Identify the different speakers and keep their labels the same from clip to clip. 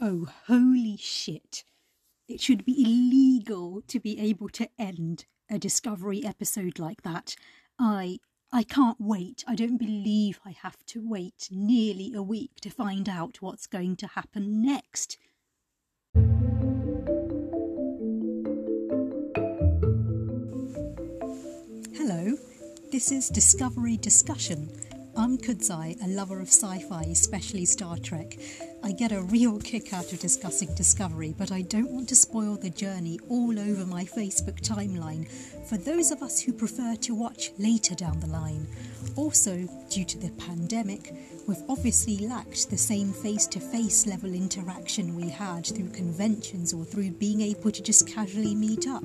Speaker 1: Oh, holy shit. It should be illegal to be able to end a Discovery episode like that. I. I can't wait. I don't believe I have to wait nearly a week to find out what's going to happen next. Hello, this is Discovery Discussion. I'm Kudzai, a lover of sci fi, especially Star Trek. I get a real kick out of discussing Discovery, but I don't want to spoil the journey all over my Facebook timeline for those of us who prefer to watch later down the line. Also, due to the pandemic, we've obviously lacked the same face to face level interaction we had through conventions or through being able to just casually meet up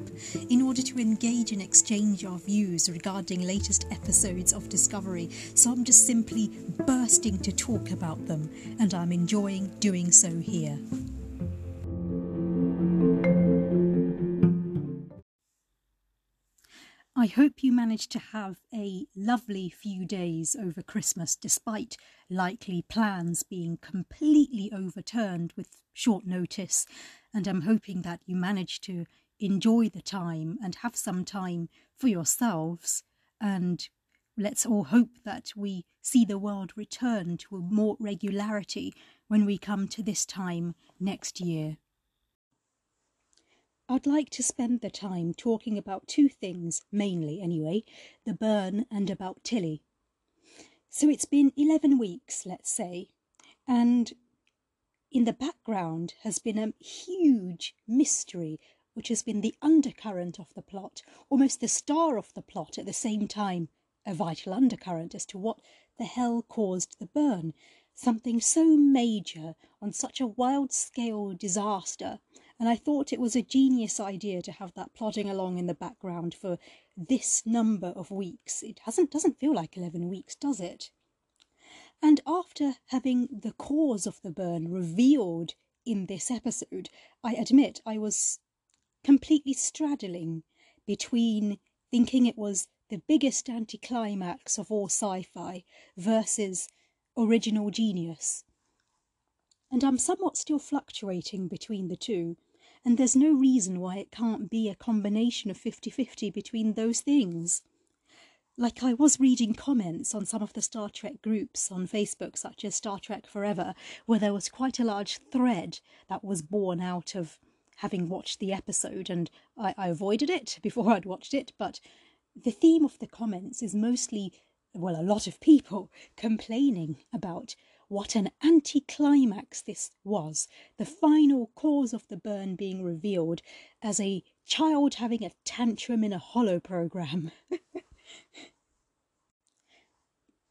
Speaker 1: in order to engage and exchange our views regarding latest episodes of Discovery. So I'm just simply bursting to talk about them, and I'm enjoying doing so here. I hope you managed to have a lovely few days over Christmas despite likely plans being completely overturned with short notice. And I'm hoping that you managed to enjoy the time and have some time for yourselves. And let's all hope that we see the world return to more regularity when we come to this time next year. I'd like to spend the time talking about two things, mainly anyway the burn and about Tilly. So it's been 11 weeks, let's say, and in the background has been a huge mystery which has been the undercurrent of the plot, almost the star of the plot at the same time, a vital undercurrent as to what the hell caused the burn. Something so major on such a wild scale disaster and I thought it was a genius idea to have that plodding along in the background for this number of weeks. It hasn't doesn't feel like 11 weeks, does it? And after having the cause of the burn revealed in this episode, I admit I was completely straddling between thinking it was the biggest anticlimax of all sci fi versus original genius. And I'm somewhat still fluctuating between the two and there's no reason why it can't be a combination of 50 50 between those things. Like I was reading comments on some of the Star Trek groups on Facebook, such as Star Trek Forever, where there was quite a large thread that was born out of having watched the episode, and I, I avoided it before I'd watched it, but the theme of the comments is mostly, well, a lot of people complaining about what an anticlimax this was, the final cause of the burn being revealed as a child having a tantrum in a holo program.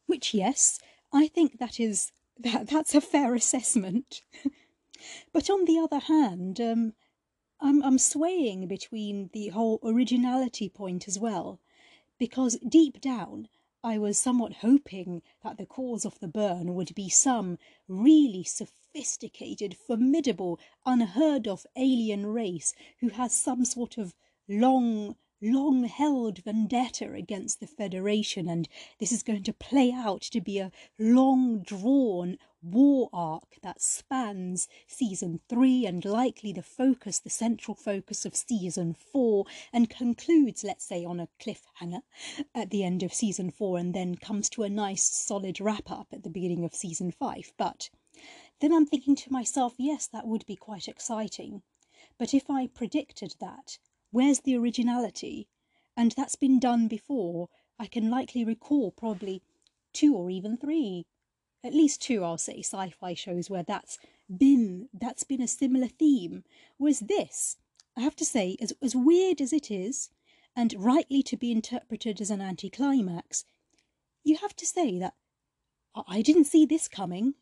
Speaker 1: Which, yes, I think that is that that's a fair assessment. but on the other hand, um, I'm I'm swaying between the whole originality point as well, because deep down I was somewhat hoping that the cause of the burn would be some really sophisticated, formidable, unheard of alien race who has some sort of long long held vendetta against the Federation, and this is going to play out to be a long drawn war arc that spans season three and likely the focus, the central focus of season four, and concludes, let's say, on a cliffhanger at the end of season four, and then comes to a nice solid wrap up at the beginning of season five. But then I'm thinking to myself, yes, that would be quite exciting. But if I predicted that, Where's the originality? And that's been done before. I can likely recall probably two or even three, at least two, I'll say, sci fi shows where that's been that's been a similar theme. Whereas this, I have to say, as, as weird as it is, and rightly to be interpreted as an anticlimax, you have to say that I didn't see this coming.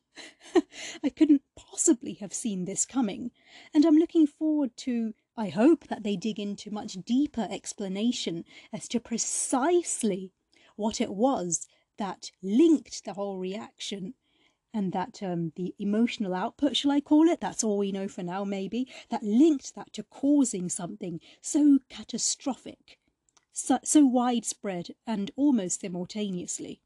Speaker 1: I couldn't possibly have seen this coming. And I'm looking forward to I hope that they dig into much deeper explanation as to precisely what it was that linked the whole reaction and that um, the emotional output, shall I call it? That's all we know for now, maybe. That linked that to causing something so catastrophic, so, so widespread, and almost simultaneously.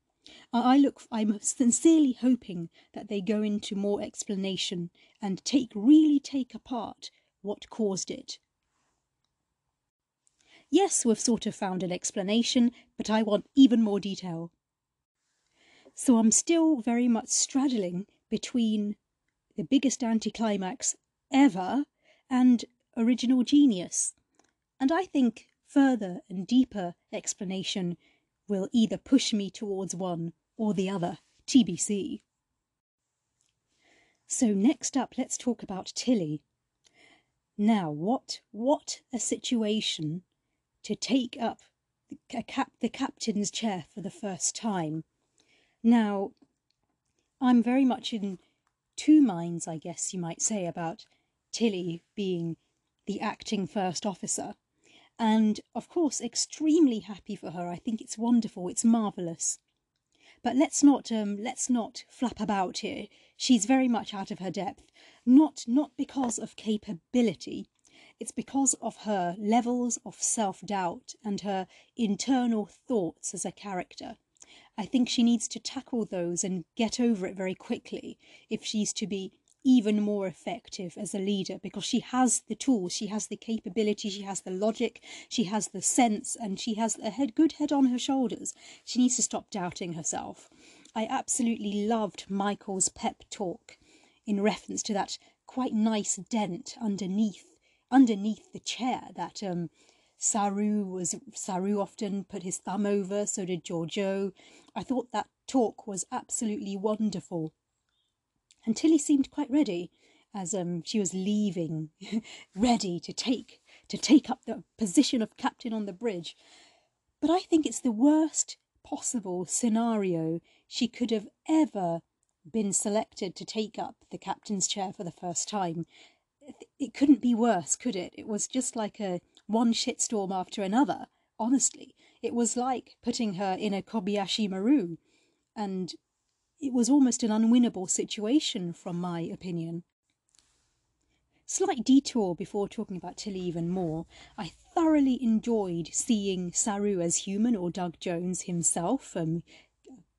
Speaker 1: I look, I'm sincerely hoping that they go into more explanation and take really take apart what caused it. Yes, we've sort of found an explanation, but I want even more detail. So I'm still very much straddling between the biggest anticlimax ever and original genius. And I think further and deeper explanation will either push me towards one or the other, TBC. So next up, let's talk about Tilly. Now, what what a situation to take up the, cap, the captain's chair for the first time. Now, I'm very much in two minds, I guess you might say, about Tilly being the acting first officer. And of course, extremely happy for her. I think it's wonderful. It's marvelous. But let's not um, let's not flap about here. She's very much out of her depth. Not not because of capability. It's because of her levels of self doubt and her internal thoughts as a character. I think she needs to tackle those and get over it very quickly if she's to be even more effective as a leader because she has the tools, she has the capability, she has the logic, she has the sense, and she has a head, good head on her shoulders. She needs to stop doubting herself. I absolutely loved Michael's pep talk in reference to that quite nice dent underneath underneath the chair that um, Saru was Saru often put his thumb over, so did Georgiou. I thought that talk was absolutely wonderful and Tilly seemed quite ready as um, she was leaving, ready to take to take up the position of captain on the bridge. But I think it's the worst possible scenario she could have ever been selected to take up the captain's chair for the first time. It couldn't be worse, could it? It was just like a one shitstorm after another. Honestly, it was like putting her in a Kobayashi Maru, and it was almost an unwinnable situation, from my opinion. Slight detour before talking about Tilly even more. I thoroughly enjoyed seeing Saru as human or Doug Jones himself, um,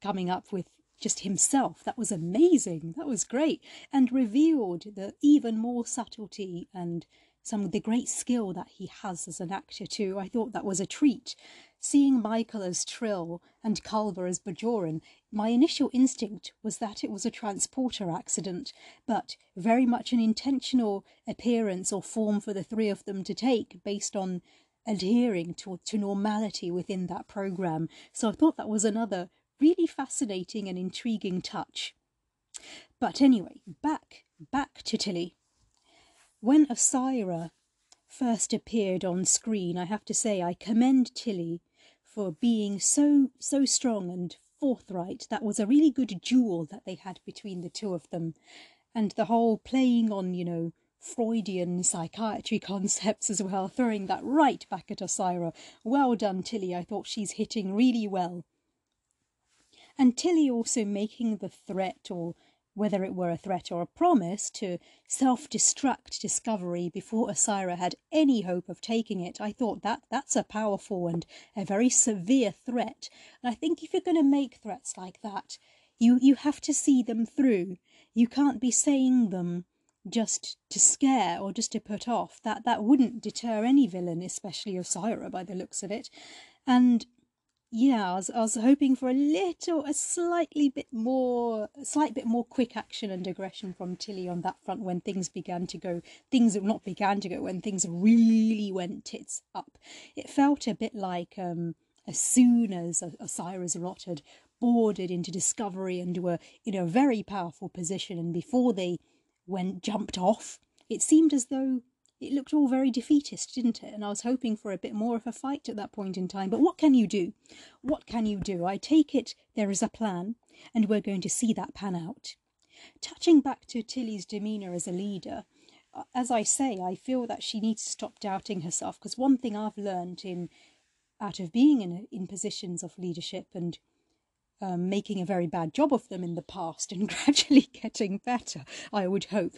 Speaker 1: coming up with just himself. That was amazing. That was great. And revealed the even more subtlety and some of the great skill that he has as an actor too. I thought that was a treat. Seeing Michael as Trill and Culber as Bajoran, my initial instinct was that it was a transporter accident, but very much an intentional appearance or form for the three of them to take based on adhering to, to normality within that program. So I thought that was another really fascinating and intriguing touch. But anyway, back back to Tilly. When Osyraa first appeared on screen, I have to say I commend Tilly for being so so strong and forthright. That was a really good duel that they had between the two of them. And the whole playing on, you know, Freudian psychiatry concepts as well, throwing that right back at Osyraa. Well done, Tilly. I thought she's hitting really well. And Tilly also making the threat or whether it were a threat or a promise to self destruct Discovery before Osyraa had any hope of taking it, I thought that that's a powerful and a very severe threat. And I think if you're going to make threats like that, you, you have to see them through. You can't be saying them just to scare or just to put off. That that wouldn't deter any villain, especially Osyraa by the looks of it. And yeah, I was, I was hoping for a little, a slightly bit more, a slight bit more quick action and aggression from Tilly on that front when things began to go, things not began to go, when things really went tits up. It felt a bit like um, as soon as Osyraa's lot had boarded into Discovery and were in a very powerful position, and before they went jumped off, it seemed as though it looked all very defeatist, didn't it? And I was hoping for a bit more of a fight at that point in time. But what can you do? What can you do? I take it there is a plan, and we're going to see that pan out. Touching back to Tilly's demeanour as a leader, as I say, I feel that she needs to stop doubting herself because one thing I've learned in out of being in in positions of leadership and um, making a very bad job of them in the past and gradually getting better, I would hope,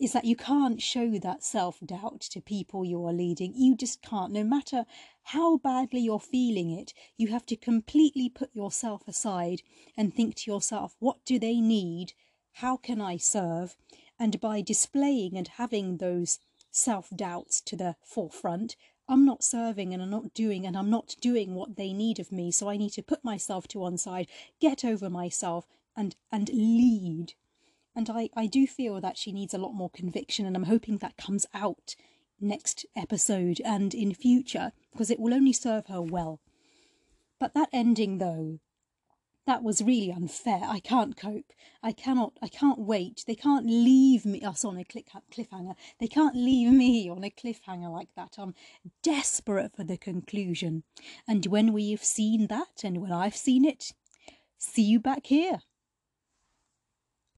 Speaker 1: is that you can't show that self doubt to people you are leading. You just can't. No matter how badly you're feeling it, you have to completely put yourself aside and think to yourself, what do they need? How can I serve? And by displaying and having those self doubts to the forefront, I'm not serving and I'm not doing and I'm not doing what they need of me. So I need to put myself to one side, get over myself and and lead and I, I do feel that she needs a lot more conviction, and I'm hoping that comes out next episode and in future because it will only serve her well. But that ending, though, that was really unfair. I can't cope. I cannot. I can't wait. They can't leave me us on a cliffhanger. They can't leave me on a cliffhanger like that. I'm desperate for the conclusion. And when we've seen that, and when I've seen it, see you back here.